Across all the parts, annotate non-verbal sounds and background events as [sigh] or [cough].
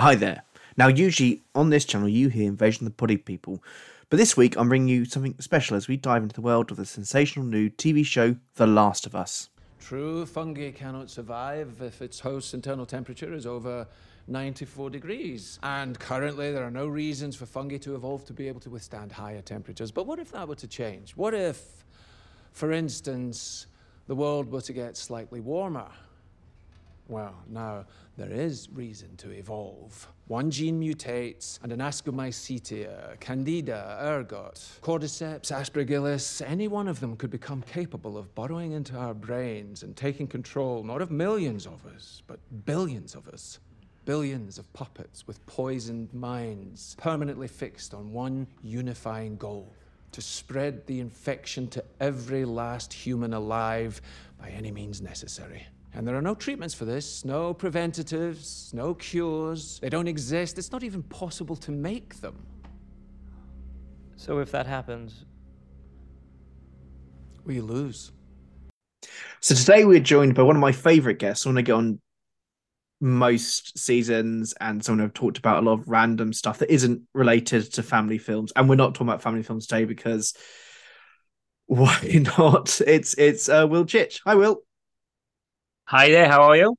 Hi there. Now, usually on this channel, you hear Invasion of the Body People, but this week I'm bringing you something special as we dive into the world of the sensational new TV show The Last of Us. True, fungi cannot survive if its host's internal temperature is over 94 degrees. And currently, there are no reasons for fungi to evolve to be able to withstand higher temperatures. But what if that were to change? What if, for instance, the world were to get slightly warmer? Well, now there is reason to evolve. One gene mutates, and an Ascomycetia, Candida, ergot, Cordyceps, Aspergillus, any one of them could become capable of burrowing into our brains and taking control not of millions of us, but billions of us. Billions of puppets with poisoned minds, permanently fixed on one unifying goal to spread the infection to every last human alive by any means necessary. And there are no treatments for this, no preventatives, no cures. They don't exist. It's not even possible to make them. So if that happens, We lose. So today we're joined by one of my favourite guests. someone I want to get on most seasons and someone I've talked about a lot of random stuff that isn't related to family films. And we're not talking about family films today because why [laughs] not? It's it's uh, Will Chich. Hi, Will. Hi there, how are you?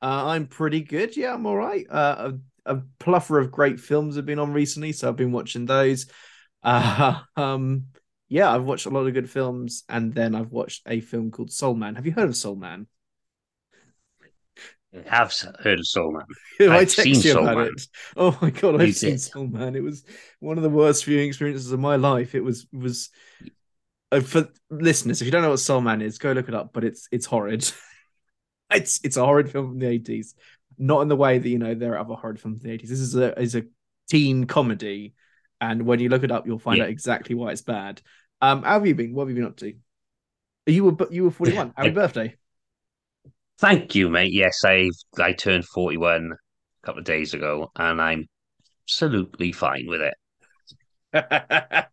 Uh, I'm pretty good. Yeah, I'm all right. Uh, a, a plethora of great films have been on recently, so I've been watching those. Uh, [laughs] um, yeah, I've watched a lot of good films, and then I've watched a film called Soul Man. Have you heard of Soul Man? I have heard of Soul Man. [laughs] I've seen Soul Man. it. Oh my god, I've You seen did. Soul Man. It was one of the worst viewing experiences of my life. It was was uh, for listeners. If you don't know what Soul Man is, go look it up. But it's it's horrid. [laughs] [laughs] it's it's a horrid film from the eighties. Not in the way that you know there are other horrid films from the eighties. This is a is a teen comedy, and when you look it up, you'll find Yeah. out exactly why it's bad. Um, how have you been? What have you been up to? You were you were forty one. Happy [laughs] birthday. Thank you, mate. Yes, I I turned 41 a couple of days ago, and I'm absolutely fine with it. [laughs]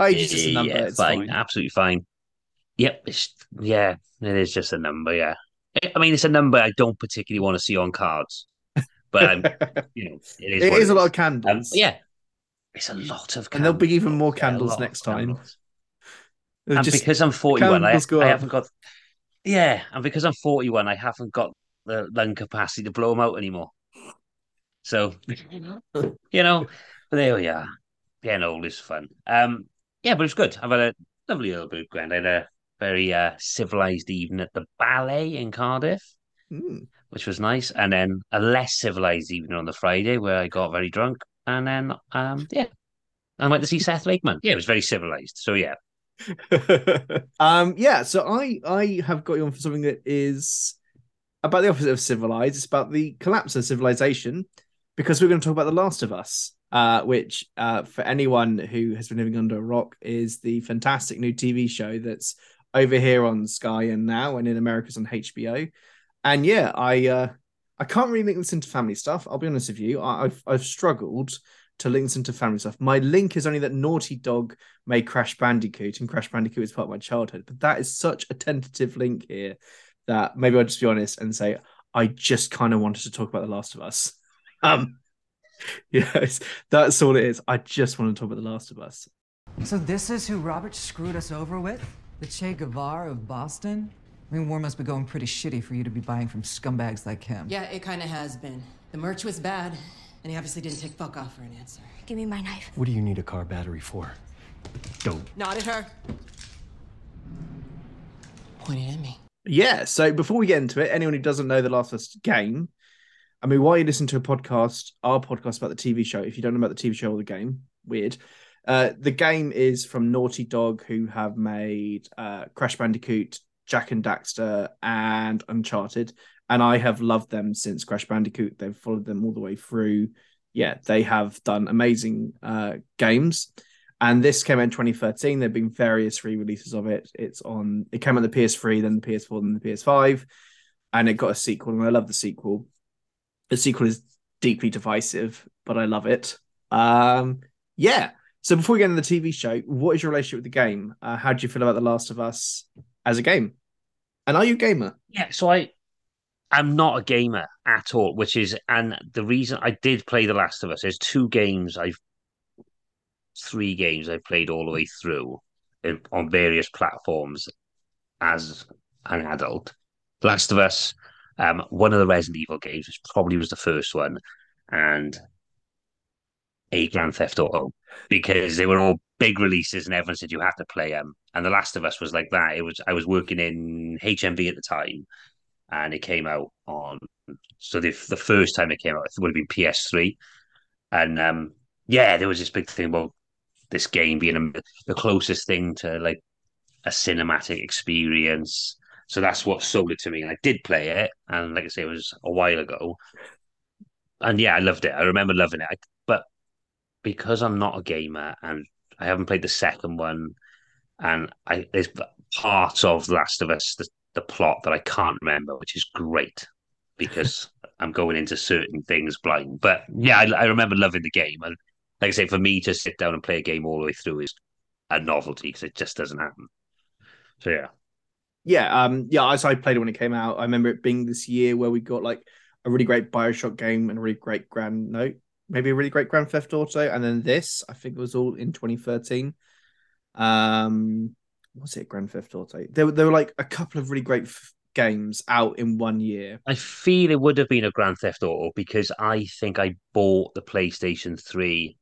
Age is just a number, Yeah, it's fine, fine. absolutely fine. Yep, it's, yeah, it is just a number. Yeah, I- mean, it's a number I don't particularly want to see on cards, but I'm, [laughs] you know, it is. It is a lot of Um, candles. yeah, it's a lot of, candles. And there'll be even more candles of next time. And just- because I'm 41, I, I haven't got. Yeah, and because I'm 41, I haven't got the lung capacity to blow them out anymore. So, you know, but there we are. Getting old is fun. Um, yeah, but it's good. I've had a lovely little bit of grand. I had a very uh, civilized evening at the ballet in Cardiff, Mm. which was nice, and then a less civilized evening on the Friday where I got very drunk, and then um, yeah, I went to see Seth Lakeman. Yeah, it was very civilized. So yeah, [laughs] um, yeah, so I I have got you on for something that is about the opposite of civilized. It's about the collapse of civilization because we're going to talk about The Last of Us, uh, which uh, for anyone who has been living under a rock is the fantastic new TV show that's over here on Sky and now, and in America's on HBO. And yeah, I uh, I can't really link this into family stuff. I'll be honest with you, I, I've I've struggled to link this into family stuff. My link is only that Naughty Dog made Crash Bandicoot, and Crash Bandicoot is part of my childhood. But that is such a tentative link here that maybe I'll just be honest and say I just kind of wanted to talk about The Last of Us. [laughs] Um, [laughs] yes, that's all it is. I just want to talk about The Last of Us. So this is who Robert screwed us over with? The Che Guevara of Boston? I mean, war must be going pretty shitty for you to be buying from scumbags like him. Yeah, it kind of has been. The merch was bad, and he obviously didn't take fuck off for an answer. Give me my knife. What do you need a car battery for? Dope. Not Not at her. Pointed at me. Yeah. So before we get into it, anyone who doesn't know the Last of Us game, I mean, why you listen to a podcast, our podcast about the TV show, if you don't know about the TV show or the game, weird. Uh, the game is from Naughty Dog, who have made uh, Crash Bandicoot, Jak and Daxter, and Uncharted. And I have loved them since Crash Bandicoot. They've followed them all the way through. Yeah, they have done amazing uh, games. And this came out in 2013. There have been various re-releases of it. It's on. It came on the PS3, then the PS4, then the PS5, and it got a sequel. And I love the sequel. The sequel is deeply divisive, but I love it. Um, yeah. So before we get into the TV show, what is your relationship with the game? Uh, how do you feel about The Last of Us as a game? And are you a gamer? yeah. So I, I'm not a gamer at all, which is, and the reason I did play The Last of Us, there's two games I've, three games I've played all the way through in, on various platforms as an adult. The Last of Us, um, one of the Resident Evil games, which probably was the first one, and a Grand Theft Auto because they were all big releases and everyone said you have to play them. And The Last of Us was like that. It was I was working in HMV at the time, and it came out on so the the first time it came out it would have been PS3, and um yeah, there was this big thing about this game being a, the closest thing to like a cinematic experience. So that's what sold it to me. And I did play it, and like I say, it was a while ago. And yeah, I loved it. I remember loving it. I, because I'm not a gamer and I haven't played the second one, and I there's parts of The Last of Us, the, the plot that I can't remember, which is great because [laughs] I'm going into certain things blind. But yeah, I, I remember loving the game. And like I say, for me to sit down and play a game all the way through is a novelty because it just doesn't happen. So yeah. Yeah, um, yeah. As I played it when it came out, I remember it being this year where we got like a really great Bioshock game and a really great Grand Note, maybe a really great Grand Theft Auto, and then this. I think it was all in 2013. Um, was it Grand Theft Auto? There, were- there were like a couple of really great f- games out in one year. I feel it would have been a Grand Theft Auto because I think I bought the PlayStation 3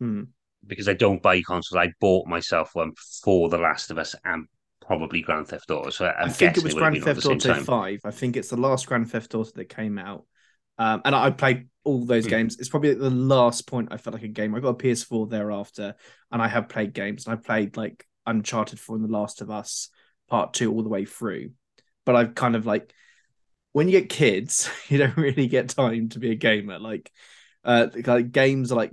Hmm. because I don't buy consoles. I bought myself one for The Last of Us and probably Grand Theft Auto. So I'm I think it was have Grand been at the Theft Auto. Five. I think it's the last Grand Theft Auto that came out. Um, and I played all those Hmm. games. It's probably the last point I felt like a game. I got a PS4 thereafter, and I have played games. And I played like Uncharted 4 and The Last of Us Part Two all the way through. But I've kind of like when you get kids, [laughs] you don't really get time to be a gamer. Like, uh, like games are like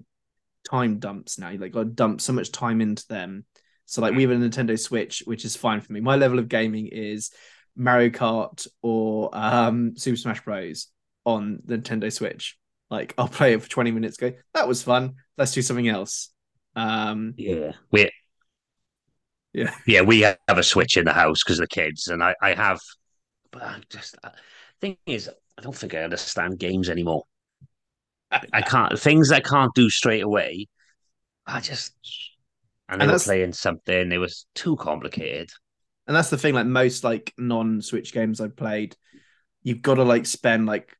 time dumps now. You like got to dump so much time into them. So like we have a Nintendo Switch, which is fine for me. My level of gaming is Mario Kart or um, Super Smash Bros. on the Nintendo Switch. Like I'll play it for 20 minutes, go, that was fun. Let's do something else. Um Yeah. We yeah. yeah, we have a Switch in the house because of the kids, and I, I have. But I just uh, thing is, I don't think I understand games anymore. I, I [laughs] can't things I can't do straight away. I just and they And were playing something. It was too complicated. And that's the thing, like most like non-Switch games I've played, you've got to like spend like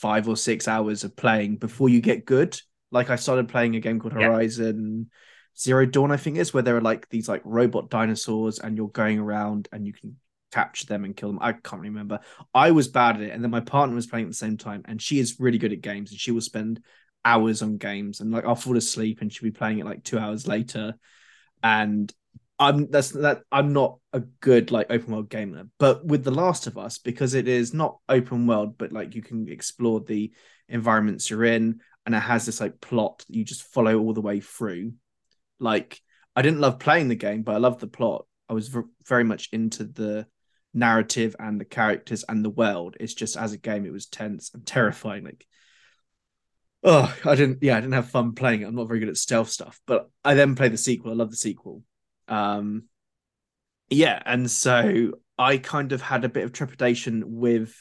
five or six hours of playing before you get good. Like I started playing a game called Yeah. Horizon Zero Dawn, I think it is, where there are like these like robot dinosaurs and you're going around and you can capture them and kill them. I can't remember. I was bad at it, and then my partner was playing at the same time, and she is really good at games, and she will spend hours on games, and like I'll fall asleep, and she'll be playing it like two hours later, and I'm that's that I'm not a good like open world gamer, but with The Last of Us, because it is not open world, but like you can explore the environments you're in, and it has this like plot that you just follow all the way through. Like I didn't love playing the game, but I loved the plot. I was v- very much into the narrative and the characters and the world. It's just as a game, it was tense and [laughs] terrifying. Like, oh, I didn't, yeah, I didn't have fun playing it. I'm not very good at stealth stuff, but I then played the sequel. I love the sequel. Um, yeah, and so I kind of had a bit of trepidation with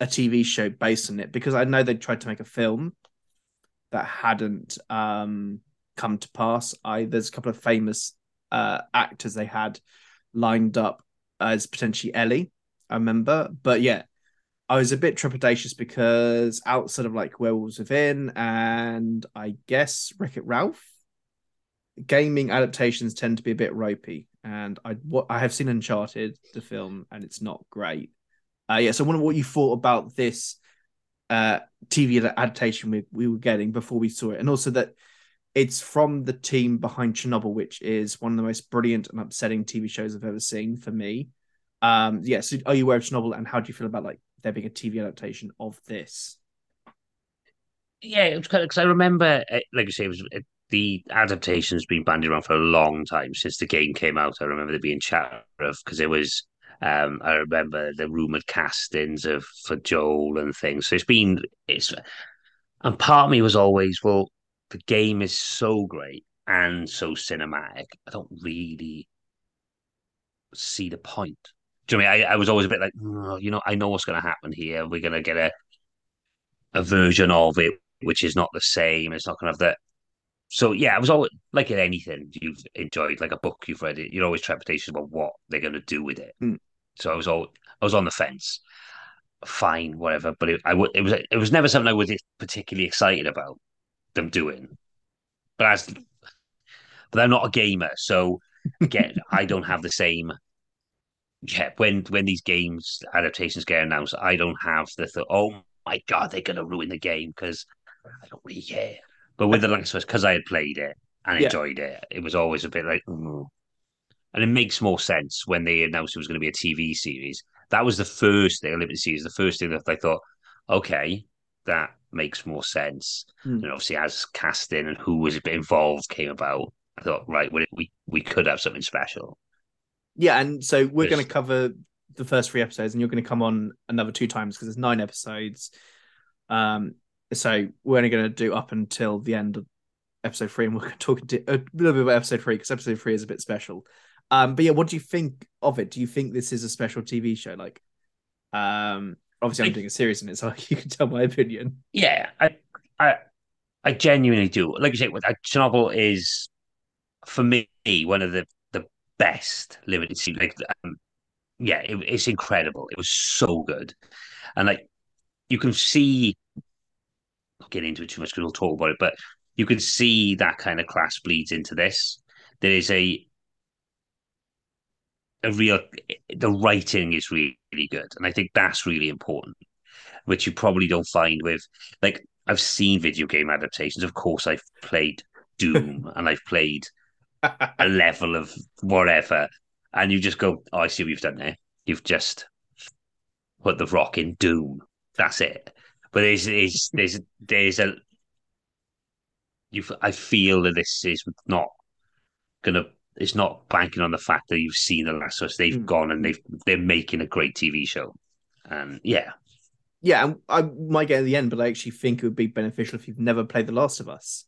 a TV show based on it because I know they tried to make a film that hadn't um come to pass. I there's a couple of famous uh actors they had lined up as potentially Ellie, I remember. But yeah, I was a bit trepidatious because outside of like Werewolves Within and I guess Wreck It Ralph, gaming adaptations tend to be a bit ropey. And I what I have seen Uncharted, the film, and it's not great. Uh, yeah, so I wonder what you thought about this uh, TV adaptation we, we were getting before we saw it, and also that it's from the team behind Chernobyl, which is one of the most brilliant and upsetting TV shows I've ever seen for me. Um, yeah, so are you aware of Chernobyl, and how do you feel about like there being a TV adaptation of this? Yeah, it was because I remember, uh, like you say, it was the adaptation's been bandied around for a long time since the game came out. I remember there being chat of because it was. Um, I remember the rumored castings of for Joel and things. So it's been it's, and part of me was always well, the game is so great and so cinematic. I don't really see the point. Do you know I mean? I, I was always a bit like, "Oh, you know, I know what's going to happen here. We're going to get a a version of it which is not the same. It's not going to have that. So yeah, I was always like in anything you've enjoyed, like a book you've read it. You're always trepidatious about what they're going to do with it. Mm. So I was all I was on the fence. Fine, whatever. But it, I w- it was it was never something I was particularly excited about them doing. But as but I'm not a gamer, so again, [laughs] I don't have the same. Yeah, when when these games adaptations get announced, I don't have the thought. Oh my god, they're gonna ruin the game because I don't really care. But with the Last of Us, because I had played it and Yeah. enjoyed it, it was always a bit like, and it makes more sense when they announced it was going to be a TV series. That was the first thing, limited series. The first thing that I thought, okay, that makes more sense. Mm. And obviously, as casting and who was involved came about, I thought, right, we we, we could have something special. Yeah, and so we're going to cover the first three episodes, and you're going to come on another two times because there's nine episodes. Um, so we're only going to do up until the end of episode three, and we're going to talk a little bit about episode three because episode three is a bit special. Um, but yeah, what do you think of it? Do you think this is a special TV show? Like, um, obviously, I'm I- doing a series in it, so [laughs] you can tell my opinion. Yeah, I I I genuinely do. Like you say, uh, Chernobyl is for me one of the the best limited series. Like, um, yeah, it, it's incredible. It was so good, and like you can see. Get into it too much because we'll talk about it, but you can see that kind of class bleeds into this. There is a a real the writing is really, really good, and I think that's really important, which you probably don't find with like I've seen video game adaptations. Of course, I've played Doom [laughs] and I've played a level of whatever, and you just go, "Oh, I see what you've done there. You've just put the rock in Doom. That's it." But there's there's there's there's a you. I feel that this is not gonna. It's not banking on the fact that you've seen the last of us. They've Mm. gone and they've they're making a great TV show, and yeah, yeah, and I might get at the end, but I actually think it would be beneficial if you've never played The Last of Us,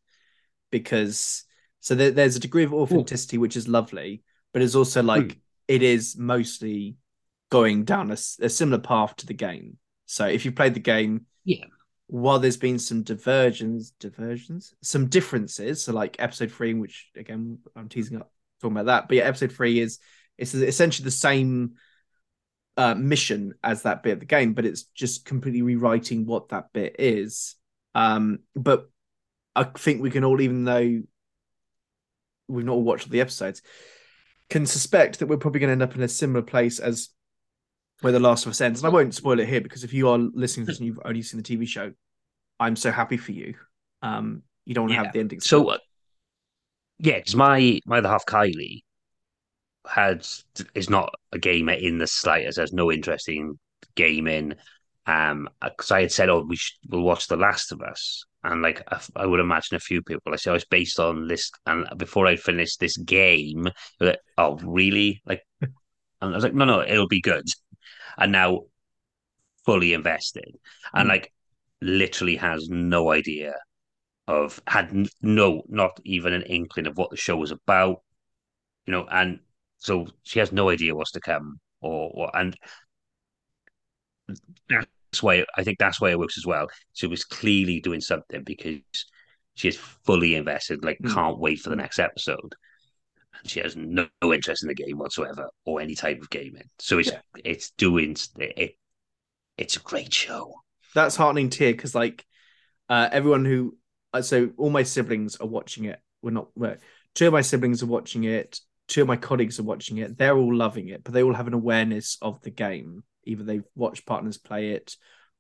because so there, there's a degree of authenticity which is lovely, but it's also like it is mostly going down a similar path to the game. So if you've played the game, Yeah. while there's been some diversions, diversions, some differences, so like episode three, which again I'm teasing up talking about that, but yeah, episode three is it's essentially the same uh, mission as that bit of the game, but it's just completely rewriting what that bit is. Um, but I think we can all, even though we've not all watched the episodes, can suspect that we're probably going to end up in a similar place as where The Last of Us ends. And I won't spoil it here because if you are listening to this and you've only seen the TV show, I'm so happy for you. Um, you don't want to Yeah. have the ending. So, spoiled. uh, yeah, because my my other half Kylie had is not a gamer in the slightest. Has no interest in gaming. Um, because I had said, "Oh, we should, we'll watch The Last of Us," and like I, would imagine a few people. I said, "Oh, it's based on this," and before I finished this game, like, "Oh, really?" Like, and I was like, "No, no, it'll be good." And now, fully invested, and Mm. like, literally has no idea of had no not even an inkling of what the show was about you know and so she has no idea what's to come or what and that's why i think that's why it works as well she was clearly doing something because she is fully invested like Mm. can't wait for the Mm. next episode she has no, no interest in the game whatsoever or any type of gaming. So it's Yeah. it's doing it it's a great show. That's heartening to hear because like uh everyone who uh, so all my siblings are watching it. We're not well, two of my siblings are watching it. Two of my colleagues are watching it. They're all loving it but they all have an awareness of the game. Either they've watched partners play it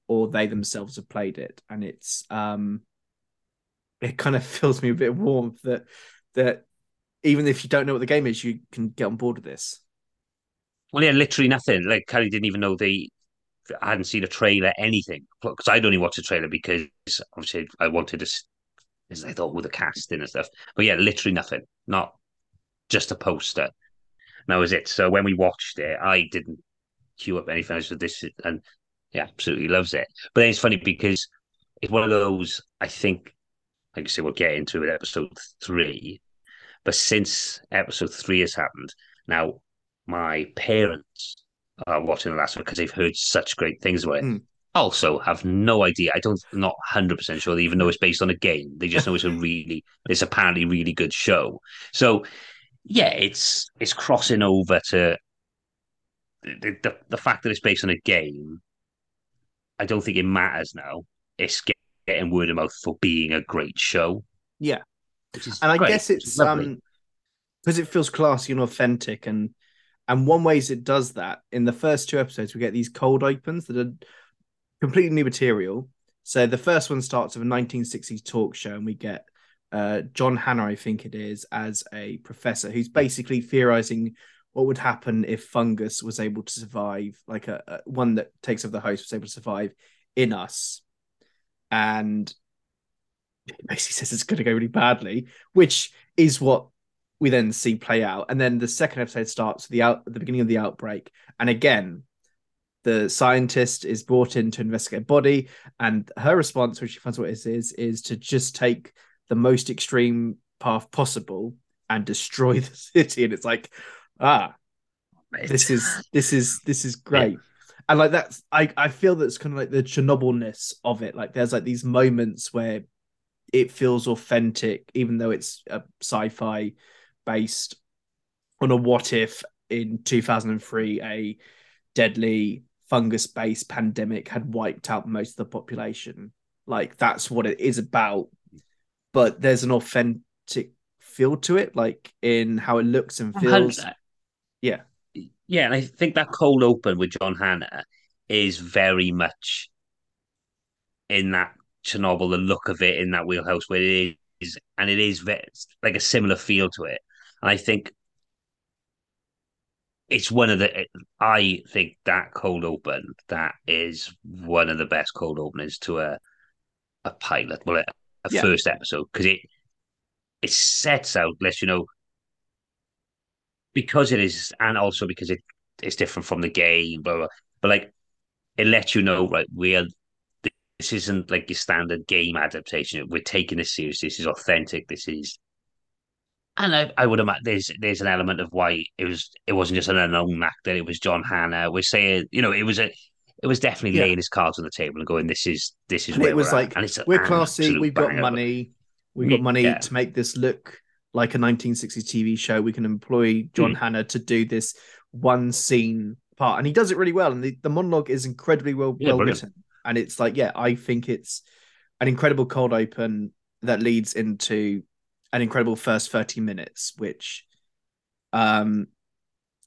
or they themselves have played it. And it's um it kind of [laughs] fills me a bit of warmth that that even if you don't know what the game is you can get on board with this Well, yeah, literally nothing. Like Carrie didn't even know they I hadn't seen a trailer, anything. Because I'd only watched a trailer because obviously I wanted to. As I thought with the casting and stuff, but yeah, literally nothing. Not just a poster. That was it. So when we watched it, I didn't queue up anything. I said this, is- and yeah, absolutely loves it. But then it's funny because it's one of those. I think, like I say, we'll get into it episode three. But since episode three has happened, now my parents are watching the last one because they've heard such great things about it. Mm. Also, have no idea. I don't, not hundred percent sure they even know it's based on a game. They just know it's a [laughs] really, it's apparently really good show. So, yeah, it's it's crossing over to the the, the fact that it's based on a game. I don't think it matters now. It's getting word of mouth for being a great show. Yeah. And I great, guess it's um because it feels classy and authentic and and one ways it does that in the first two episodes we get these cold opens that are completely new material. So the first one starts with a 1960s talk show and we get uh john Hannah, i think it is as a professor who's basically theorizing what would happen if fungus was able to survive like a, a one that takes over the host was able to survive in us. And [laughs] basically says it's going to go really badly, which is what we then see play out. And then the second episode starts at the out the beginning of the outbreak, and again, the scientist is brought in to investigate a body, and her response, when she finds what it is, is to just take the most extreme path possible and destroy [laughs] the city. And it's like, ah, this is this is this is [laughs] great. And like that's I I feel that's kind of like the Chernobylness of it. Like there's like these moments where it feels authentic, even though it's a sci-fi based on a what if in 2003 a deadly fungus-based pandemic had wiped out most of the population. Like that's what it is about. But there's an authentic feel to it, like in how it looks and feels. Yeah. Yeah, and I think that cold open with John Hannah is very much in that Chernobyl, the look of it in that wheelhouse where it is, and it is like a similar feel to it. And I think it's one of the. I think that cold open that is one of the best cold openings to a a pilot, well, a, a Yeah. first episode because it it sets out, lets you know because it is, and also because it it's different from the game, blah, blah, but like it lets you know, right, we are this isn't like your standard game adaptation. We're taking this seriously. This is authentic. This is, and I, I would imagine there's there's an element of why it was it wasn't just an unknown actor. It was John Hannah. We're saying, you know, it was a it was definitely Yeah. laying his cards on the table and going, this is this is And where it was like and it's we're classy, we've got banger. money, we've got money Yeah. to make this look like a 1960s TV show. We can employ John Mm. Hannah to do this one scene part, and he does it really well. And the, the monologue is incredibly well Yeah, well brilliant. written. And it's like, yeah, I think it's an incredible cold open that leads into an incredible first 30 minutes, which um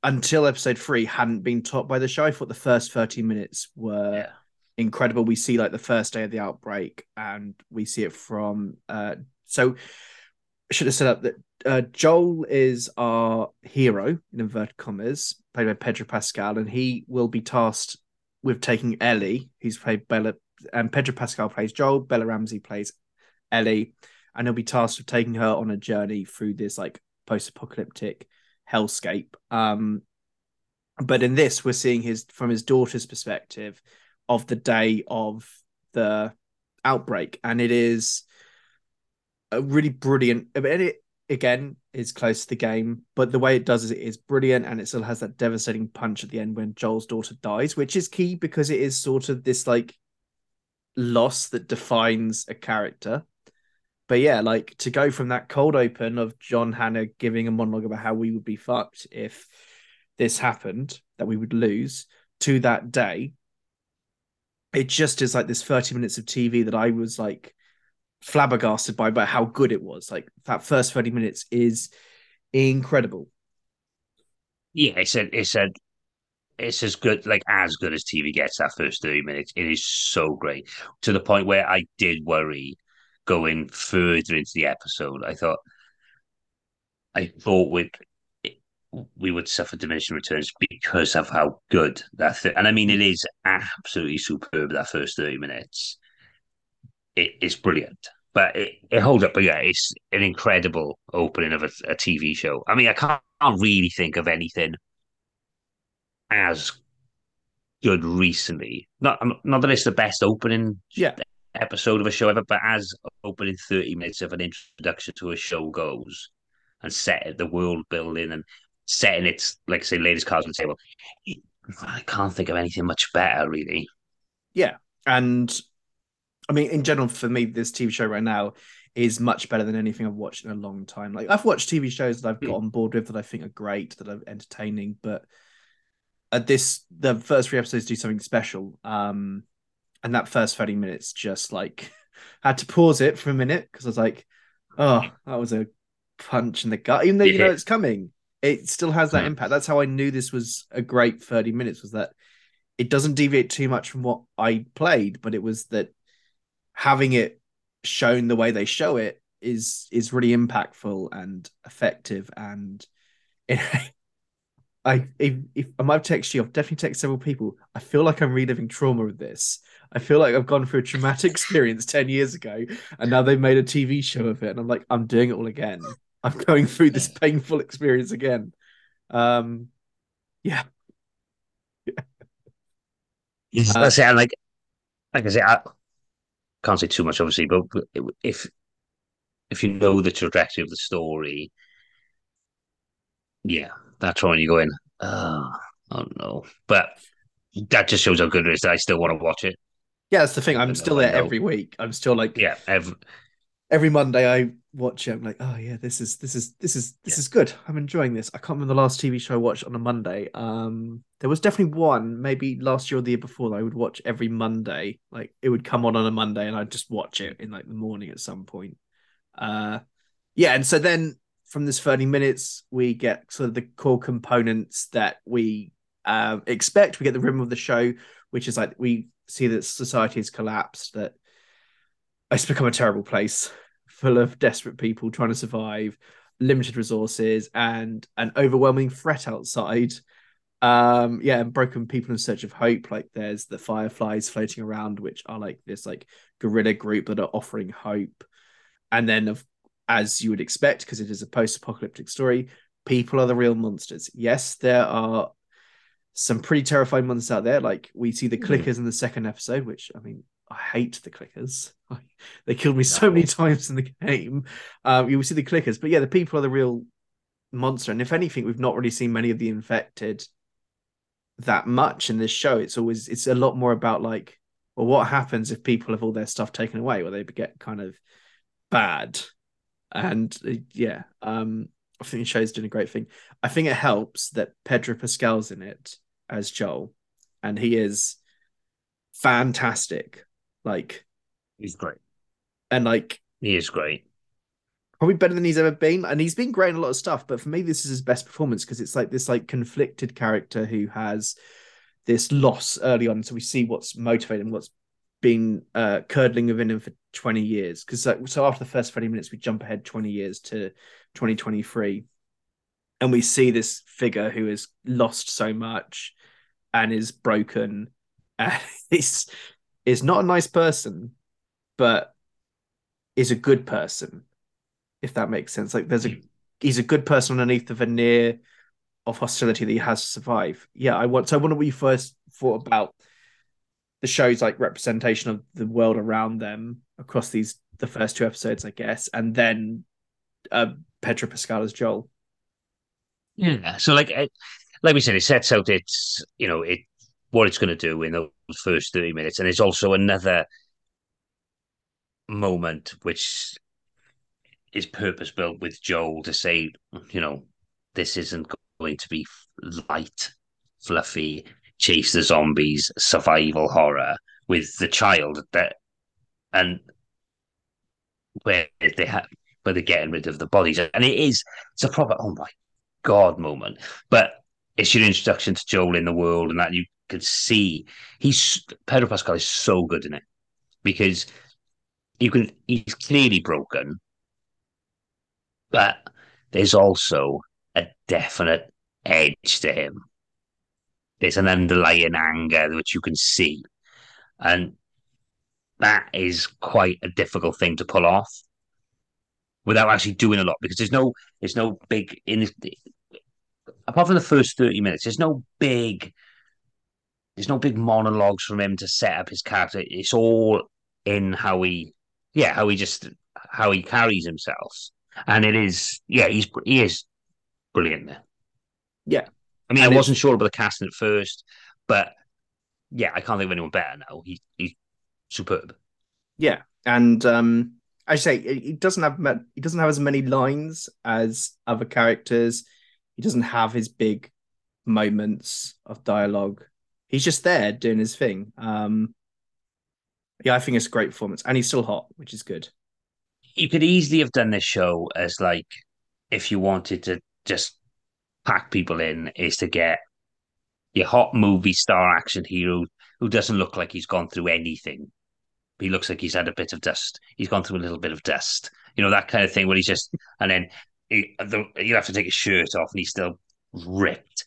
until episode three hadn't been topped by the show. I thought the first 30 minutes were Yeah. incredible. We see like the first day of the outbreak, and we see it from uh so I should have set up that uh, Joel is our hero in inverted commas, played by Pedro Pascal, and he will be tasked with taking Ellie, who's played Bella, and Pedro Pascal plays Joel, Bella Ramsey plays Ellie, and he'll be tasked with taking her on a journey through this like post-apocalyptic hellscape. Um, but in this, we're seeing his from his daughter's perspective of the day of the outbreak, and it is a really brilliant. It again is close to the game, but the way it does is it is brilliant, and it still has that devastating punch at the end when Joel's daughter dies, which is key because it is sort of this like loss that defines a character. But yeah, like to go from that cold open of John Hannah giving a monologue about how we would be fucked if this happened, that we would lose, to that day, it just is like this 30 minutes of TV that I was like flabbergasted by by how good it was. Like that first 30 minutes is incredible. Yeah, it's a, it's a, it's as good, like as good as TV gets. That first thirty minutes, it is so great to the point where I did worry going further into the episode. I thought, I thought we'd we would suffer diminishing returns because of how good that, th- and I mean, it is absolutely superb. That first thirty minutes, it is brilliant. But it, it holds up. But yeah, it's an incredible opening of a, a TV show. I mean, I can't, can't really think of anything as good recently. Not not that it's the best opening Yeah. episode of a show ever, but as opening thirty minutes of an introduction to a show goes, and set the world building and setting its like I say, latest cards on the table. I can't think of anything much better, really. Yeah, and I mean, in general, for me, this TV show right now is much better than anything I've watched in a long time. Like I've watched TV shows that I've got on board with that I think are great, that are entertaining, but at this, the first three episodes do something special. Um, and that first thirty minutes just like [laughs] had to pause it for a minute because I was like, oh, that was a punch in the gut, even though you know it's coming. It still has that Hmm. impact. That's how I knew this was a great thirty minutes. Was that it doesn't deviate too much from what I played, but it was that having it shown the way they show it is is really impactful and effective and it, [laughs] I if, if I might text you, I've definitely texted several people. I feel like I'm reliving trauma with this. I feel like I've gone through a traumatic [laughs] experience 10 years ago and now they've made a TV show of it. And I'm like, I'm doing it all again. I'm [laughs] going through this painful experience again. Um yeah. That's it. And like, like I say, I can't say too much, obviously, but if if you know the trajectory of the story, yeah, that's when you go in. Oh, oh no! But that just shows how good it is. That I still want to watch it. Yeah, that's the thing. I'm still there every week. I'm still like Yeah, every, every Monday I watch it. I'm like, oh yeah, this is this is this is this is good. I'm enjoying this. I can't remember the last TV show I watched on a Monday. Um, there was definitely one, maybe last year or the year before, that I would watch every Monday. Like it would come on on a Monday, and I'd just watch it in like the morning at some point. Uh, yeah, and so then from this 30 minutes, we get sort of the core components that we uh, expect. We get the rhythm of the show, which is like we see that society has collapsed, that it's become a terrible place full of desperate people trying to survive, limited resources, and an overwhelming threat outside. Um, yeah, and broken people in search of hope. Like there's the fireflies floating around, which are like this like guerrilla group that are offering hope. And then of as you would expect, because it is a post-apocalyptic story, people are the real monsters. Yes, there are some pretty terrifying monsters out there. Like we see the clickers in the second episode, which I mean, I hate the clickers. [laughs] they killed me so many times in the game. Um, you will see the clickers, but yeah, the people are the real monster. And if anything, we've not really seen many of the infected that much in this show. It's always it's a lot more about like, well, what happens if people have all their stuff taken away, or they get kind of bad. And uh, yeah, um, I think the show's doing a great thing. I think it helps that Pedro Pascal's in it as Joel, and he is fantastic. Like, he's great. and like He is great. probably better than he's ever been. And he's been great in a lot of stuff, but for me, this is his best performance because it's like this like conflicted character who has this loss early on. So we see what's motivating, what's been uh, curdling within him for 20 years. Because so, so after the first 30 minutes, we jump ahead 20 years to 2023. And we see this figure who has lost so much and is broken [laughs] and is is not a nice person, but is a good person if that makes sense. Like there's a he's a good person underneath the veneer of hostility that he has to survive. Yeah, I want so I wonder what you first thought about the show's like representation of the world around them across these the first two episodes, I guess, and then uh Pedro Pascal as Joel. Yeah. So like it, like we said, it sets out its you know it what it's going to do in first thirty minutes, and it's also another moment which is purpose built with Joel to say, you know, this isn't going to be light, fluffy, chase the zombies, survival horror with the child that and where they have where they're getting rid of the bodies, and it is it's a proper oh my god moment, but it's your introduction to Joel in the world, and that you can see he's Pedro Pascal is so good in it because you can he's clearly broken, but there's also a definite edge to him. There's an underlying anger which you can see, and that is quite a difficult thing to pull off without actually doing a lot because there's no there's no big in apart from the first 30 minutes there's no big there's no big monologues from him to set up his character it's all in how he yeah how he just how he carries himself and it is yeah he's he is brilliant there Yeah. I mean, And I wasn't sure about the casting at first, but yeah, I can't think of anyone better now. He, he's superb. Yeah, and um, I say he doesn't have he doesn't have as many lines as other characters. He doesn't have his big moments of dialogue. He's just there doing his thing. Um, yeah, I think it's a great performance, and he's still hot, which is good. You could easily have done this show as like if you wanted to just pack people in, is to get your hot movie star action hero who doesn't look like he's gone through anything. He looks like he's had a bit of dust. He's gone through a little bit of dust. You know, that kind of thing where he's just, and then he, the, you have to take his shirt off and he's still ripped.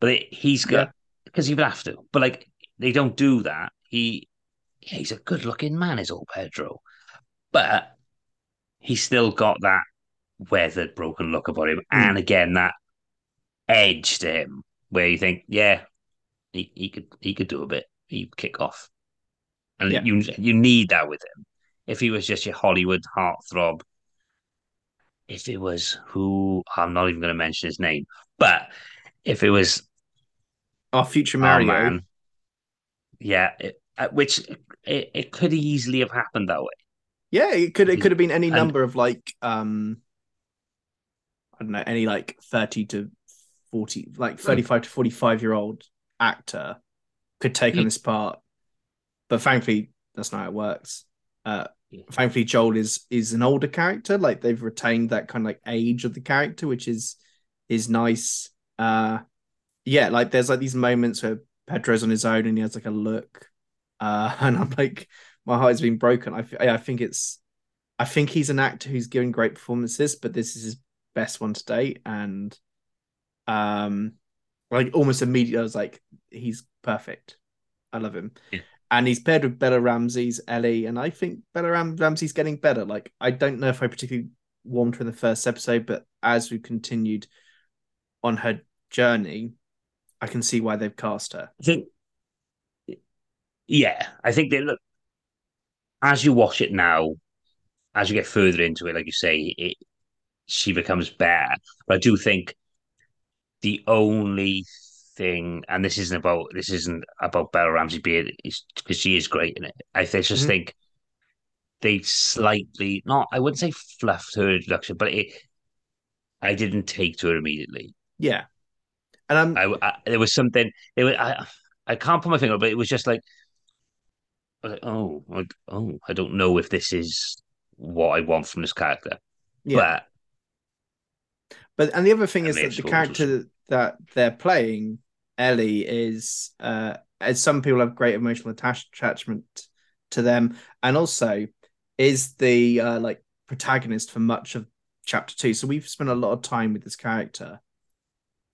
But it, he's got, because you have to. But like, they don't do that. He, yeah, he's a good looking man, is old Pedro. But he's still got that weathered, broken look about him. Hmm. And again, that edge to him where you think, yeah, he, he could he could do a bit. He'd kick off. And Yeah. you you need that with him. If he was just your Hollywood heartthrob, if it was who I'm not even going to mention his name, but if it was Our future our Mario, man, yeah, it, uh, which it, it could easily have happened that way. yeah, it could it could have been any And- number of like um, I don't know, any like thirty to forty, like thirty-five to forty-five year old actor could take on this part, but thankfully that's not how it works. Uh, thankfully Joel is is an older character, like they've retained that kind of like age of the character, which is is nice. Uh, yeah, like there's like these moments where Pedro's on his own and he has like a look, uh, [laughs] and I'm like, my heart has been broken. I, I think it's, I think he's an actor who's giving great performances, but this is his best one to date, and um, like almost immediately I was like, he's perfect. I love him. Yeah. And he's paired with Bella Ramsey's Ellie, and I think Bella Ram- Ramsey's getting better. Like, I don't know if I particularly warmed her in the first episode, but as we continued on her journey, I can see why they've cast her. I think, yeah, I think they look as you watch it now, as you get further into it, like you say, it she becomes better. But I do think the only thing, and this isn't about this isn't about Bella Ramsey being because she is great in it. I just Mhm. think they slightly not, I wouldn't say fluffed her introduction, but it, I didn't take to her immediately. Yeah, and I'm I, I there was something. It was, I I can't put my finger, but it was just like, I was like, oh, I, oh, I don't know if this is what I want from this character. yeah. But and the other thing is that the explore it as character that they're playing, Ellie, is uh as some people have great emotional attach- attachment to them, and also is the uh, like protagonist for much of chapter two. So we've spent a lot of time with this character,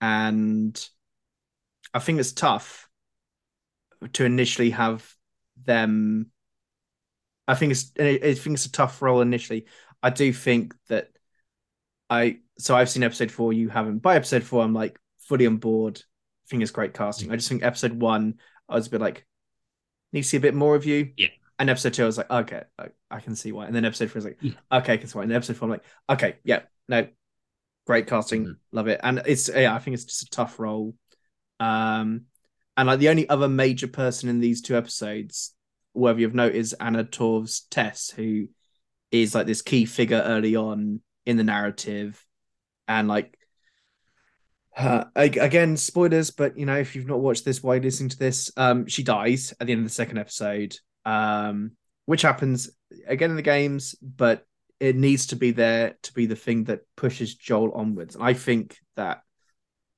and I think it's tough to initially have them. I think it's I think it's a tough role initially. I do think that I so I've seen episode four, you haven't. By episode four, I'm like fully on board. I think it's great casting. I just think episode one, I was a bit like, need to see a bit more of you. Yeah. And episode two, I was like, okay, I, I can see why. And then episode three, I was like, Yeah. okay, I can see why. And then episode four, I'm like, okay, yeah, no, great casting, Mhm. love it. And it's yeah, I think it's just a tough role. Um, and like the only other major person in these two episodes, whether you've noticed, is Anna Torv's Tess, who is like this key figure early on in the narrative, and like uh, again spoilers, but you know if you've not watched this, why are you listening to this? Um, she dies at the end of the second episode, um, which happens again in the games, but it needs to be there to be the thing that pushes Joel onwards. And I think that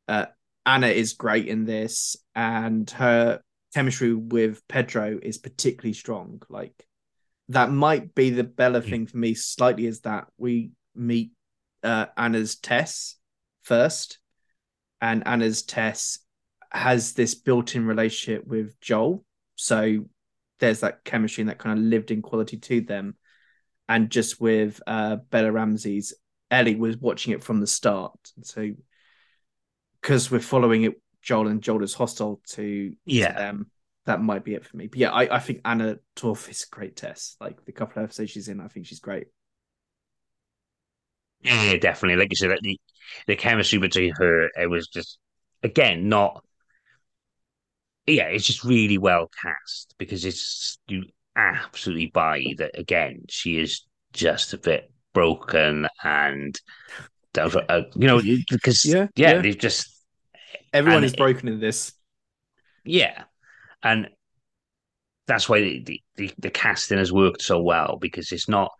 uh, Anna is great in this, and her chemistry with Pedro is particularly strong. Like that might be the Bella Mm. thing for me slightly is that we meet uh, Anna's Tess first, and Anna's Tess has this built-in relationship with Joel, so there's that chemistry and that kind of lived-in quality to them. And just with uh, Bella Ramsey's Ellie was watching it from the start, so because we're following it, Joel and Joel is hostile to, to Yeah. them. That might be it for me. But yeah, I, I think Anna Torv is a great Tess. Like the couple of episodes she's in, I think she's great. Yeah, yeah, definitely. Like you said, like the the chemistry between her, it was just again, not yeah, it's just really well cast because it's you absolutely buy that again, she is just a bit broken and uh, you know because Yeah, yeah, yeah. they've just Everyone is it- broken in this. yeah, and that's why the, the, the, the casting has worked so well because it's not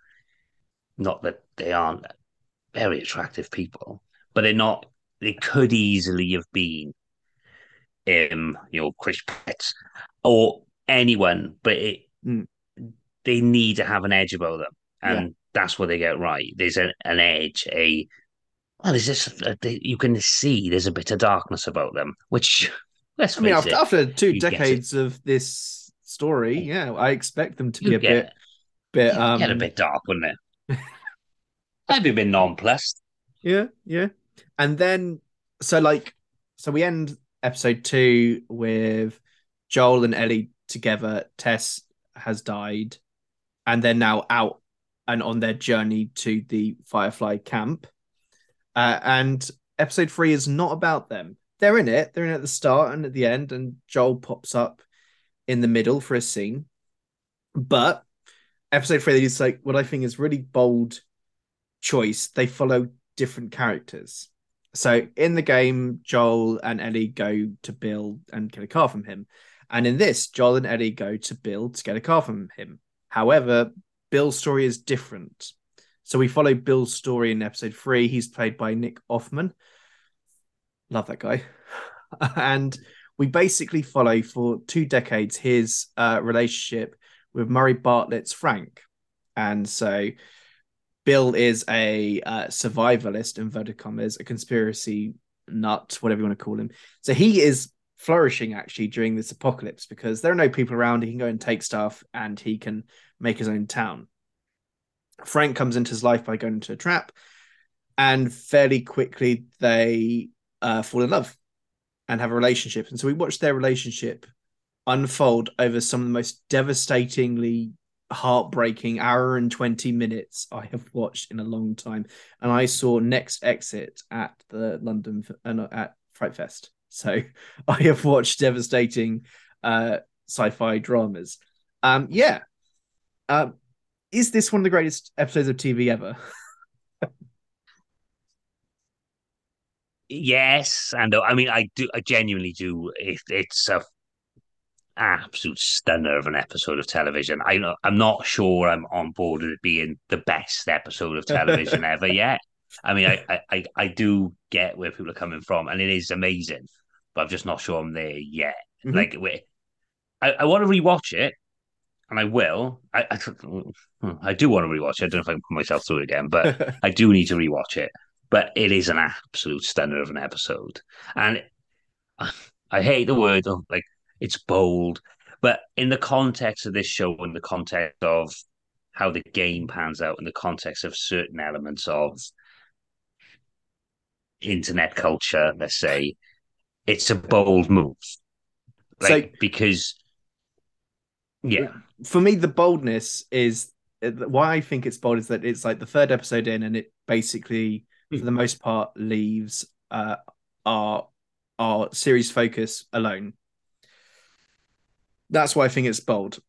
not that they aren't very attractive people, but they're not. They could easily have been, um, you know, Chris Pratt or anyone, but it. They need to have an edge about them, and Yeah. that's what they get right. There's a, an edge, a well, there's just a, you can see there's a bit of darkness about them, which [laughs] let's I mean, after, it, after two you decades of this story, yeah, I expect them to be a get bit, bit, um, get a bit dark, wouldn't it? [laughs] I'd be a bit nonplussed. Yeah, yeah. And then so like so we end episode two with Joel and Ellie together. Tess has died, and they're now out and on their journey to the Firefly camp. Uh, and episode three is not about them. They're in it. They're in at the start and at the end, and Joel pops up in the middle for a scene. But episode three is like what I think is really bold choice. They follow different characters. So in the game, Joel and Ellie go to Bill and get a car from him. And in this, Joel and Ellie go to Bill to get a car from him. However, Bill's story is different. So we follow Bill's story in episode three. He's played by Nick Offerman. Love that guy. [laughs] and we basically follow for two decades his uh, relationship with Murray Bartlett's Frank. And so Bill is a uh, survivalist, inverted commas, a conspiracy nut, whatever you want to call him. So he is flourishing actually during this apocalypse because there are no people around. He can go and take stuff and he can make his own town. Frank comes into his life by going into a trap, and fairly quickly they uh, fall in love and have a relationship. And so we watch their relationship unfold over some of the most devastatingly heartbreaking hour and 20 minutes I have watched in a long time. And I saw Next Exit at the London uh, at Fright Fest. So [laughs] I have watched devastating uh, sci-fi dramas. Um, yeah. Um, is this one of the greatest episodes of TV ever? [laughs] Yes, and uh, I mean, I do, I genuinely do. It, it's a absolute stunner of an episode of television. I know, I'm not sure I'm on board with it being the best episode of television [laughs] ever yet. I mean, I, I, I, I do get where people are coming from, and it is amazing, but I'm just not sure I'm there yet. Mhm. Like, we I, I want to rewatch it, and I will. I, I, hmm, I do want to rewatch it. I don't know if I can put myself through it again, but [laughs] I do need to rewatch it. But it is an absolute stunner of an episode, and [sighs] I hate the word oh, like it's bold, but in the context of this show, in the context of how the game pans out, in the context of certain elements of internet culture, let's say, it's a bold move. Like So- because yeah, for me, the boldness is why I think it's bold is that it's like the third episode in, and it basically, for the most part, leaves uh, our our series focus alone. That's why I think it's bold.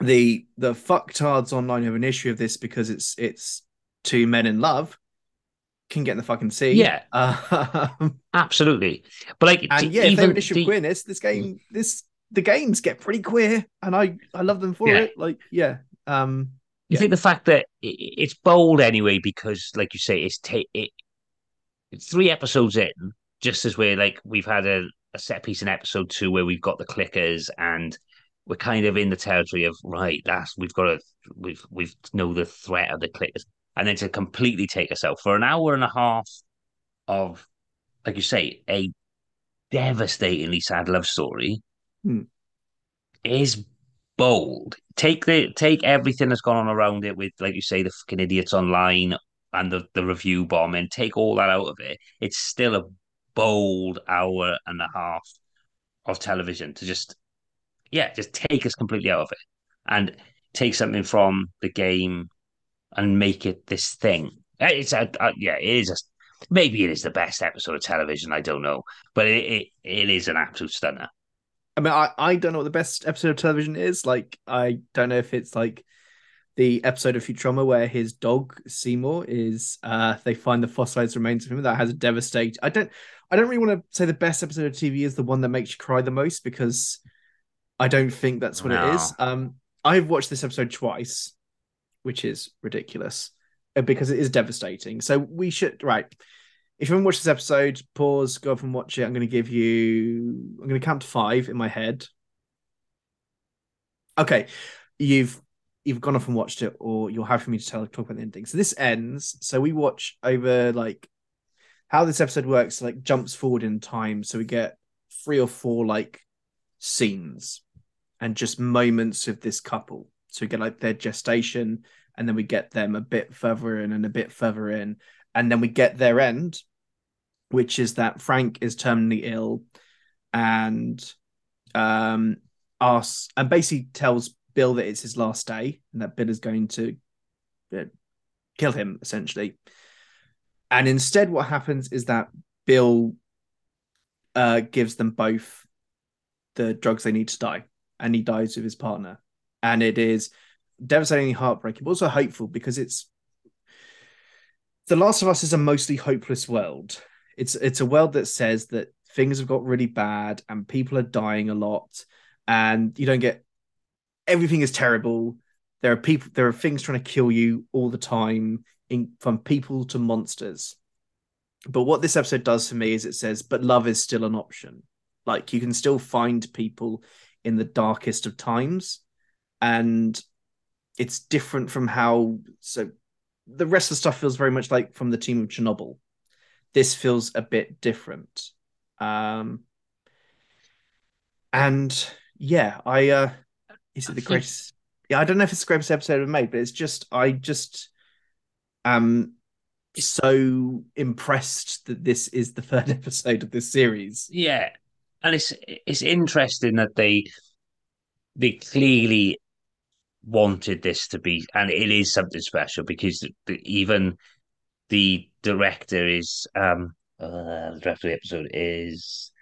The the fucktards online have an issue of this because it's it's two men in love can get in the fucking sea. Yeah. Um, absolutely. But like and yeah, if they even an issue queerness, this game, this the games get pretty queer, and I I love them for Yeah. it. Like, yeah, um, I Yeah. think the fact that it's bold anyway because, like you say, it's ta- it, it's three episodes in, just as we're like we've had a, a set piece in episode two where we've got the clickers and we're kind of in the territory of right. That's we've got to we've we've know the threat of the clickers, and then to completely take us out for an hour and a half of, like you say, a devastatingly sad love story Hmm. is bold. Take the take everything that's gone on around it with, like you say, the fucking idiots online and the, the review bomb and take all that out of it. It's still a bold hour and a half of television to just yeah, just take us completely out of it and take something from the game and make it this thing. It's a, uh, yeah, it is a, maybe it is the best episode of television. I don't know, but it it, it is an absolute stunner. I mean, I, I don't know what the best episode of television is. Like, I don't know if it's like the episode of Futurama where his dog Seymour is uh they find the fossilized remains of him that has a devastate. I don't I don't really want to say the best episode of TV is the one that makes you cry the most because I don't think that's what it is. Um I've watched this episode twice, which is ridiculous uh, because it is devastating. So we should right. If you haven't watched this episode, pause, go up and watch it. I'm going to give you. I'm going to count to five in my head. Okay, you've you've gone off and watched it, or you're happy for me to tell talk about the ending. So this ends. So we watch over like how this episode works. Like jumps forward in time, so we get three or four like scenes and just moments of this couple. So we get like their gestation, and then we get them a bit further in and a bit further in, and then we get their end, which is that Frank is terminally ill, and um asks and basically tells Bill that it's his last day and that Bill is going to uh, kill him essentially. And instead, what happens is that Bill uh, gives them both the drugs they need to die, and he dies with his partner. And it is devastatingly heartbreaking, but also hopeful because it's The Last of Us is a mostly hopeless world. It's it's a world that says that things have got really bad and people are dying a lot, and you don't get everything is terrible. There are people, there are things trying to kill you all the time, in, from people to monsters. But what this episode does for me is it says, but love is still an option. Like you can still find people in the darkest of times, and it's different from how. So the rest of the stuff feels very much like from the team of Chernobyl. This feels a bit different. Um, and yeah, I uh, is it the greatest? Yeah, I don't know if it's the greatest episode ever made, but it's just I just am so impressed that this is the [laughs] third episode of this series. Yeah, and it's it's interesting that they they clearly wanted this to be, and it is something special because the, the, even the director is um uh, the director of the episode is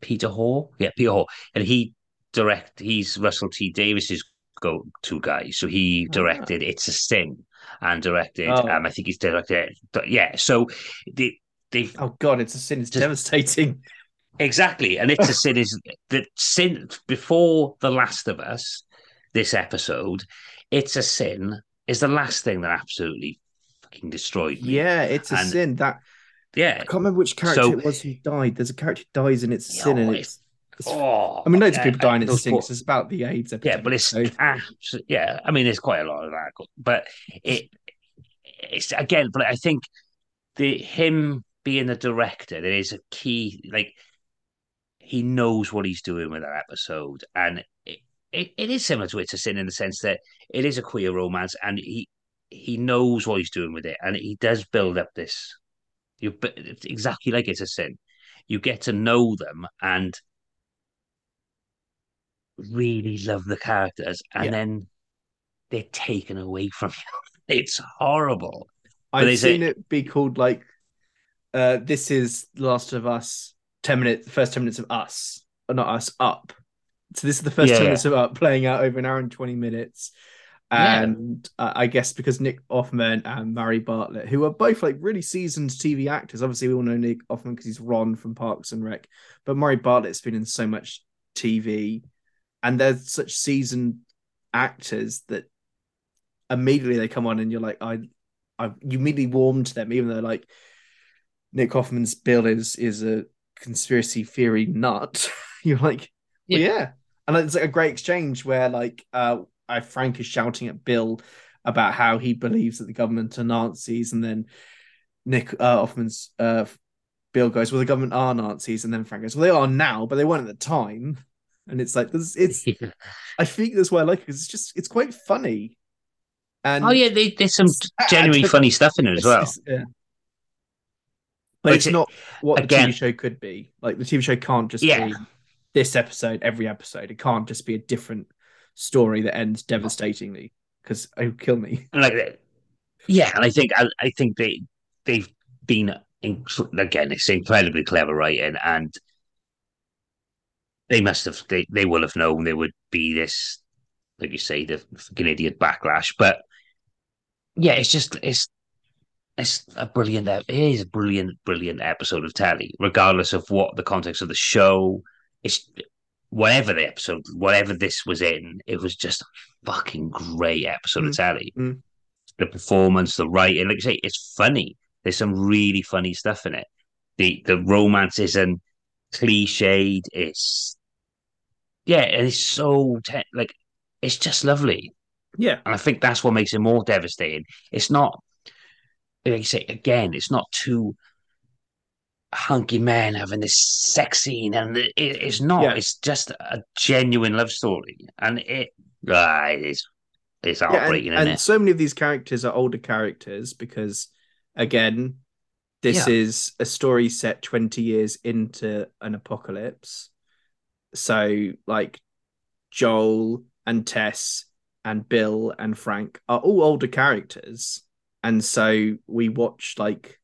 Peter Hoar, yeah, Peter Hoar, and he direct he's Russell T Davies's go to guy, so he directed It's a Sin and directed Oh. um I think he's directed yeah, so they they've Oh god, it's a sin. It's devastating. Exactly. And it's a sin is that sin before The Last of Us, this episode, it's a sin is the last thing that absolutely fucking destroyed me. Yeah, it's a And- sin. That Yeah. I can't remember which character So- it was who died. There's a character who dies and it's a sin, and Oh, it's. it's- Oh, I mean, loads of people die and it's a sin. It's about the AIDS episode. Yeah, but it's so- abso- yeah. I mean, there's quite a lot of that, but it it's again. But I think the him being the director, there is a key. Like he knows what he's doing with that episode, and it, it, is similar to It's a Sin in the sense that it is a queer romance, and he he knows what he's doing with it, and he does build up this. You exactly like It's a Sin. You get to know them and really love the characters, and Yeah. then they're taken away from you. [laughs] It's horrible. I've say- seen it be called like uh this is Last of Us 10 minutes first 10 minutes of us or not us up so this is the first Yeah, 10 yeah. of up playing out over an hour and 20 minutes Yeah. and uh, I guess because Nick Offerman and Murray Bartlett who are both like really seasoned TV actors obviously we all know Nick Offerman because he's Ron from Parks and Rec but Murray Bartlett's been in so much TV and they're such seasoned actors that immediately they come on and you're like I I you immediately warm to them, even though like Nick Hoffman's Bill is is a conspiracy theory nut. [laughs] You're like, well, yeah. And it's like a great exchange where like uh, I Frank is shouting at Bill about how he believes that the government are Nazis, and then Nick uh, Hoffman's uh, Bill goes, well, the government are Nazis, and then Frank goes, well, they are now, but they weren't at the time. And it's like this. It's [laughs] I think that's why I like it because it's just it's quite funny. And oh yeah, they, there's some [laughs] genuinely funny stuff in it as It's- well. it's- [laughs] yeah. But But it's it- not what again- the TV show could be. Like the TV show can't just Yeah. be this episode every episode. It can't just be a different story that ends devastatingly because it oh, would kill me. Like. Yeah, and I think I, I think they they've been again, it's incredibly clever writing, and they must have they, they will have known there would be this, like you say, the fucking idiot backlash. But yeah, it's just it's it's a brilliant it is a brilliant brilliant episode of telly, regardless of what the context of the show. It's whatever the episode, whatever this was in, it was just a fucking great episode of telly. mm. The performance, the writing, like you say, it's funny. There's some really funny stuff in it. The the romance isn't cliched. It's yeah, and it's so te- like it's just lovely. Yeah. And I think that's what makes it more devastating. It's not, like you say, again, it's not two hunky men having this sex scene, and it, it's not. Yeah. It's just a genuine love story, and it, ah, it is, it's Yeah, and, heartbreaking, and so many of these characters are older characters because, again, this Yeah. is a story set 20 years into an apocalypse. So, like, Joel and Tess and Bill and Frank are all older characters. And so we watch, like,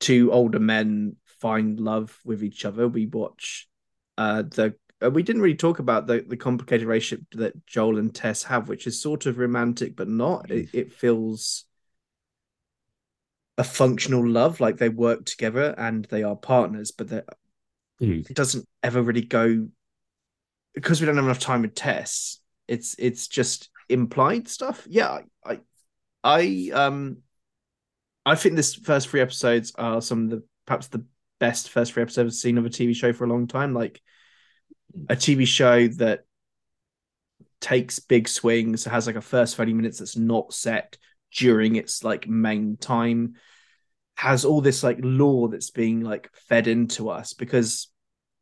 two older men find love with each other. We watch uh, the uh, we didn't really talk about the the complicated relationship that Joel and Tess have, which is sort of romantic but not. It, it feels a functional love, like they work together and they are partners, but that it doesn't ever really go because we don't have enough time with Tess. It's it's just implied stuff. Yeah, I I um I think this first three episodes are some of the perhaps the best first three episodes I've seen of a TV show for a long time. Like a TV show that takes big swings, has like a first 30 minutes that's not set during its like main time, has all this like lore that's being like fed into us because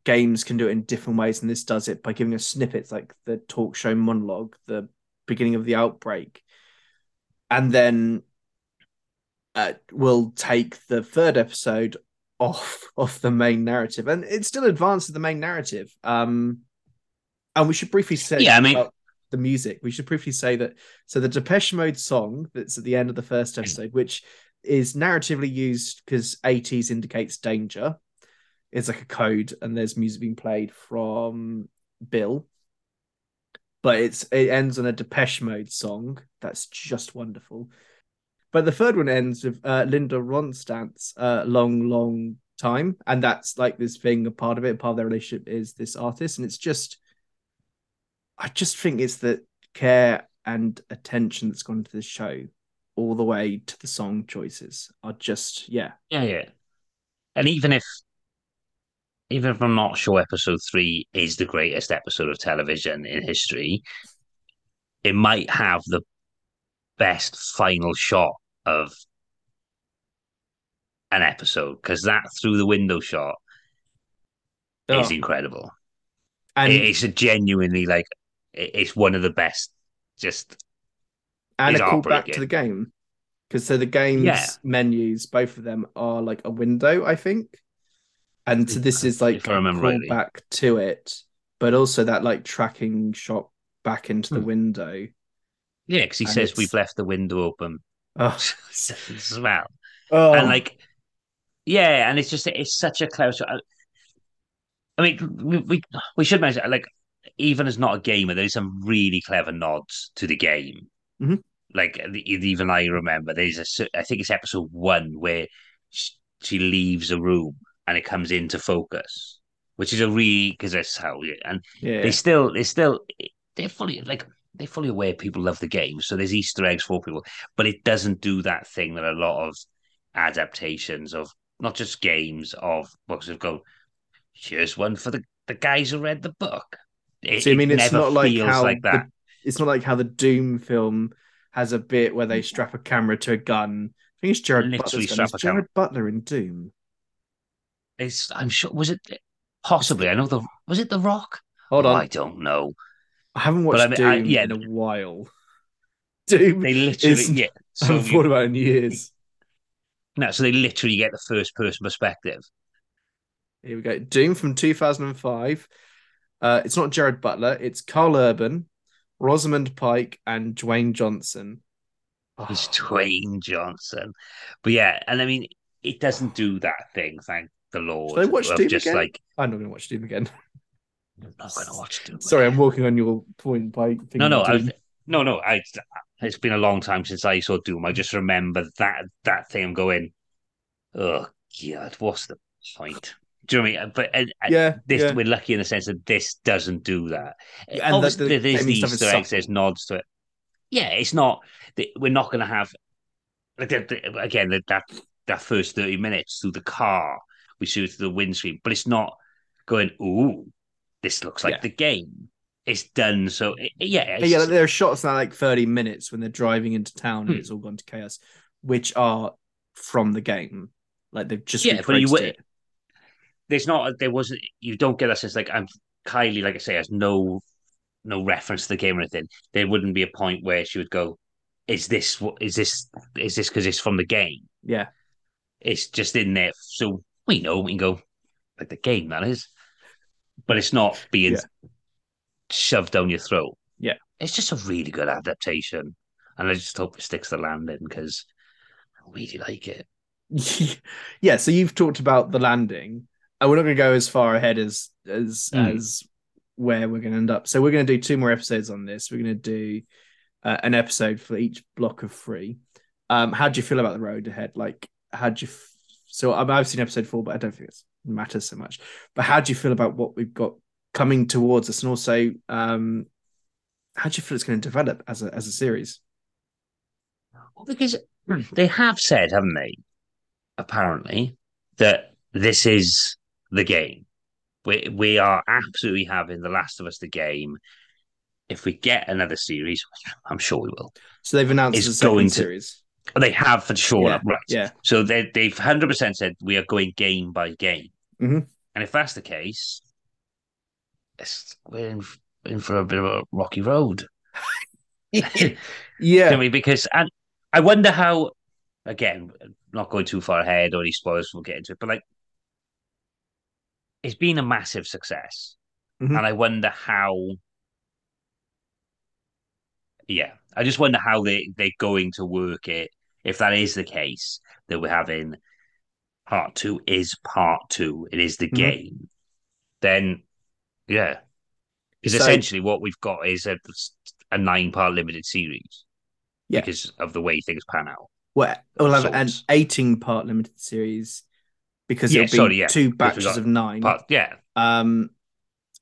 games can do it in different ways, and this does it by giving us snippets like the talk show monologue, the beginning of the outbreak, and then uh, we'll take the third episode off of the main narrative, and it still advances the main narrative. Um, and we should briefly say, Yeah, I mean- the music. We should briefly say that so the Depeche Mode song that's at the end of the first episode, which is narratively used because 80s indicates danger, is like a code, and there's music being played from Bill. But it's it ends on a Depeche Mode song that's just wonderful. But the third one ends with uh, Linda Ronstadt's uh, "Long, Long Time," and that's like this thing. A part of it, part of their relationship is this artist, and it's just, I just think it's the care and attention that's gone into this show, all the way to the song choices are just yeah, Yeah, yeah. And even if even if I'm not sure episode three is the greatest episode of television in history, it might have the best final shot of an episode because that through the window shot is Oh. incredible. and It- it's a genuinely like it- it's one of the best. Just and is a call back to the game because so the game's Yeah. menus, both of them are like a window, I think, and so this is like If I remember call rightly. back to it, but also that like tracking shot back into the Hmm. window. yeah, because he And says it's- we've left the window open. Oh, [laughs] smell. oh. and like yeah and it's just it's such a close I, I mean we, we we should mention like even as not a gamer there's some really clever nods to the game Mhm. like even I remember there's a I think it's episode one where she, she leaves a room and it comes into focus which is a really because that's how and yeah, they still they still they're fully like they're fully aware people love the game so there's easter eggs for people but it doesn't do that thing that a lot of adaptations of not just games of books have go here's one for the the guys who read the book it, so I it mean, it's not like how like that The, it's not like how the Doom film has a bit where they strap a camera to a gun. I think it's Jared Literally Butler's gun. strap Is a camera. Jared Butler in Doom. it's i'm sure was it possibly i know the was it the rock Hold Oh, on, i don't know I haven't watched I mean, I- Doom yeah. in a while. [laughs] Doom they literally is- yeah [laughs] I so haven't you- thought about in years. no so they literally get the first person perspective Here we go. Doom from 2005. Uh, it's not Jared Butler. It's Karl Urban, Rosamund Pike, and Dwayne Johnson. Oh. It's Dwayne Johnson. But yeah, and I mean, it doesn't do that thing. Thank the Lord. Should I watch Doom just again? like I'm not going to watch Doom again. [laughs] I'm not going to watch Doom. Sorry, I'm walking on your point by No, no, I, no, no. I. It's been a long time since I saw Doom. I just remember that that thing. I'm going, oh god, what's the point? Do you know what I mean? But uh, Yeah, this yeah. we're lucky in the sense that this doesn't do that. Yeah, and Obviously, the- the there's the Easter eggs, there's nods to it. Yeah, it's not. We're not going to have like again that that first thirty minutes through the car. We see it through the windscreen, but it's not going. Ooh, this looks like Yeah. the game. It's done so. it- yeah, Yeah, there are shots now like 30 minutes when they're driving into town Hmm. and it's all gone to chaos, which are from the game. Like they've just Yeah, but you it. there's not there wasn't you don't get that sense like I'm Kylie, like I say, has no no reference to the game or anything. There wouldn't be a point where she would go, Is this what is this is this because it's from the game? Yeah. It's just in there. So we know we can go like the game that is. But it's not being Yeah. shoved down your throat. Yeah. It's just a really good adaptation. And I just hope it sticks the landing because I really like it. [laughs] yeah, so you've talked about the landing. And we're not going to go as far ahead as as Hmm. as where we're going to end up. So we're going to do two more episodes on this. We're going to do uh, an episode for each block of three. Um, how do you feel about the road ahead? Like, how do you? F- so I've seen episode four, but I don't think it matters so much. But how do you feel about what we've got coming towards us, and also um, how do you feel it's going to develop as a as a series? Well, because [clears throat] they have said, haven't they? Apparently, that this is the game. We we are absolutely having The Last of Us the game. If we get another series, I'm sure we will. So they've announced It's the going to- series. They have for sure, Yeah, right? yeah. So they they've hundred percent said we are going game by game. Mhm. And if that's the case, we're in, in for a bit of a rocky road. [laughs] Yeah, I mean, because and I wonder how. Again, not going too far ahead or any spoilers, we'll get into it. But like, it's been a massive success, Mhm. and I wonder how. Yeah, I just wonder how they they're going to work it. If that is the case, that we're having part two is part two. It is the Mhm. game. Then, yeah, because So- essentially what we've got is a a nine part limited series Yeah. because of the way things pan out. well, we'll have an Sorts. 18 part limited series because Yeah, it'll be sorry, yeah, two batches of nine. But yeah, Um,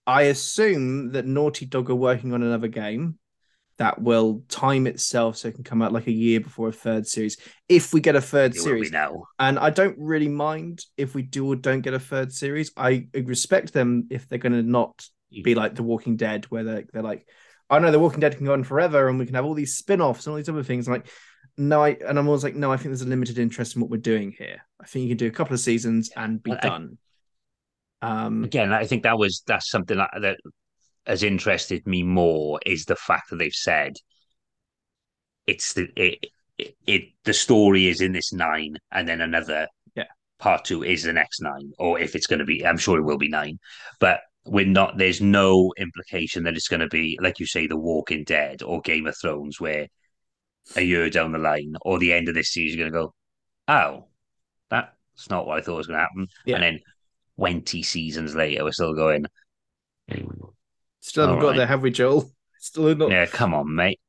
I assume that Naughty Dog are working on another game that will time itself so it can come out like a year before a third series. If we get a third it series, now. and I don't really mind if we do or don't get a third series. I respect them if they're going to not be like The Walking Dead, where they're, they're like, I know The Walking Dead can go on forever and we can have all these spin offs and all these other things. I'm like, no, I, and I'm always like, no, I think there's a limited interest in what we're doing here. I think you can do a couple of seasons and be I- done. Um, Again, I think that was that's something that, that has interested me more is the fact that they've said it's the it, it, it the story is in this nine and then another Yeah. part two is the next nine or if it's going to be i'm sure it will be nine but we're not there's no implication that it's going to be like you say the walking dead or game of thrones where a year down the line or the end of this season you're going to go oh that's not what i thought was going to happen Yeah. and then 20 seasons later we're still going still haven't All got right. there, have we, Joel? [laughs] Still not. yeah come on mate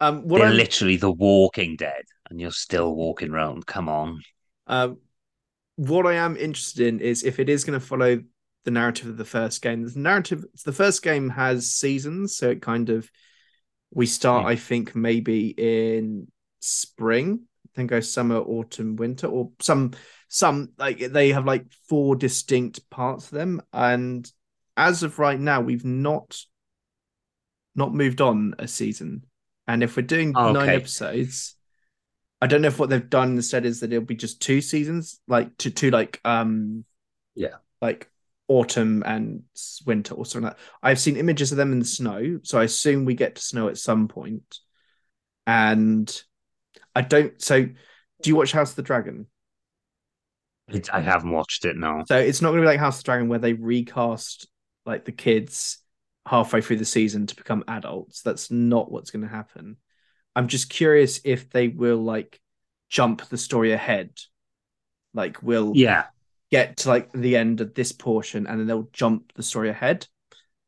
Um, what they're I'm, literally the walking dead and you're still walking around come on Um, what I am interested in is if it is going to follow the narrative of the first game. The narrative, the first game has seasons, so it kind of we start, Hmm. I think, maybe in spring, then go summer, autumn, winter, or some some like they have like four distinct parts of them. And as of right now, we've not not moved on a season. And if we're doing nine Okay. episodes, I don't know if what they've done instead is that it'll be just two seasons, like two, two like um, Yeah. like autumn and winter or something like that. I've seen images of them in the snow, so I assume we get to snow at some point. And I don't. So, do you watch House of the Dragon? It- i haven't watched it now So it's not going to be like House of the Dragon where they recast like the kids halfway through the season to become adults. That's not what's going to happen. I'm just curious if they will like jump the story ahead, Like we'll Yeah, get to like the end of this portion and then they'll jump the story ahead.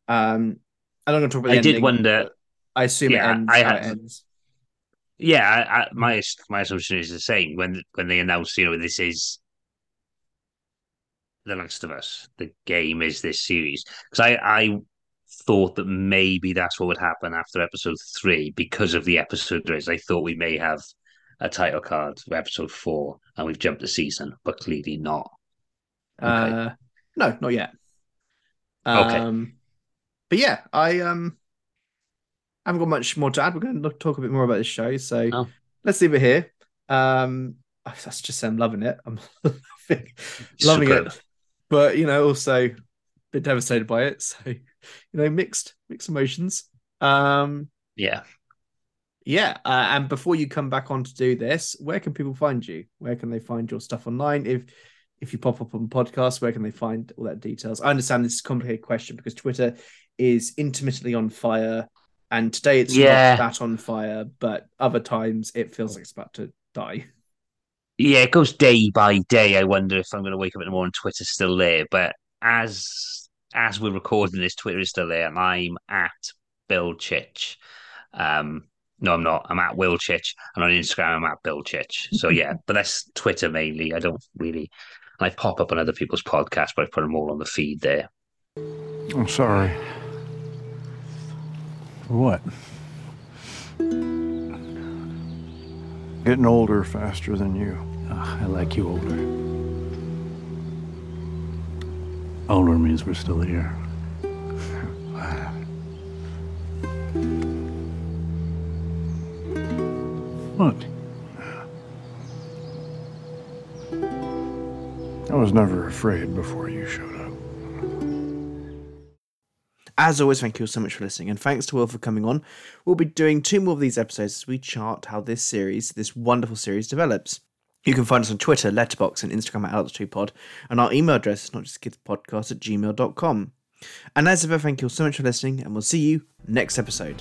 Um, I'm not going to talk about. The I did wonder. I assume Yeah, it ends. I had- ends. Yeah, I, I, my my assumption is the same when when they announce, you know, this is The Last of Us. The game is this series because I I thought that maybe that's what would happen after episode three because of the episode race. I thought we may have a title card for episode four and we've jumped the season, but clearly not. Okay. Uh, no, not yet. Okay. Um, but yeah, I um haven't got much more to add. We're going to talk a bit more about this show, so Oh. let's leave it here. Um, that's just I'm loving it. I'm loving, [laughs] loving it, but you know, also a bit devastated by it. [laughs] So you know, mixed mixed emotions. Um, Yeah. yeah, uh, and before you come back on to do this, where can people find you? Where can they find your stuff online? If if you pop up on podcasts, where can they find all that details? I understand this is a complicated question because Twitter is intermittently on fire, and today it's Yeah. not that on fire, but other times it feels like it's about to die. [laughs] Yeah, it goes day by day. I wonder if I'm going to wake up in the morning, Twitter's still there. But as as we're recording this, Twitter is still there, and I'm at Bill Chich. Um, no, I'm not. I'm at Will Chich, and on Instagram, I'm at Bill Chich. So [laughs] yeah, but that's Twitter mainly. I don't really. I pop up on other people's podcasts, but I put them all on the feed there. I'm sorry. For what? Getting older faster than you. Ah, I like you older. Older means we're still here. [sighs] What? I was never afraid before you showed up. As always, thank you all so much for listening, and thanks to Will for coming on. We'll be doing two more of these episodes as we chart how this series, this wonderful series, develops. You can find us on Twitter, Letterboxd, and Instagram at Adults2Pod, and our email address is not just kidspodcast at gmail.com. And as ever, thank you all so much for listening, and we'll see you next episode.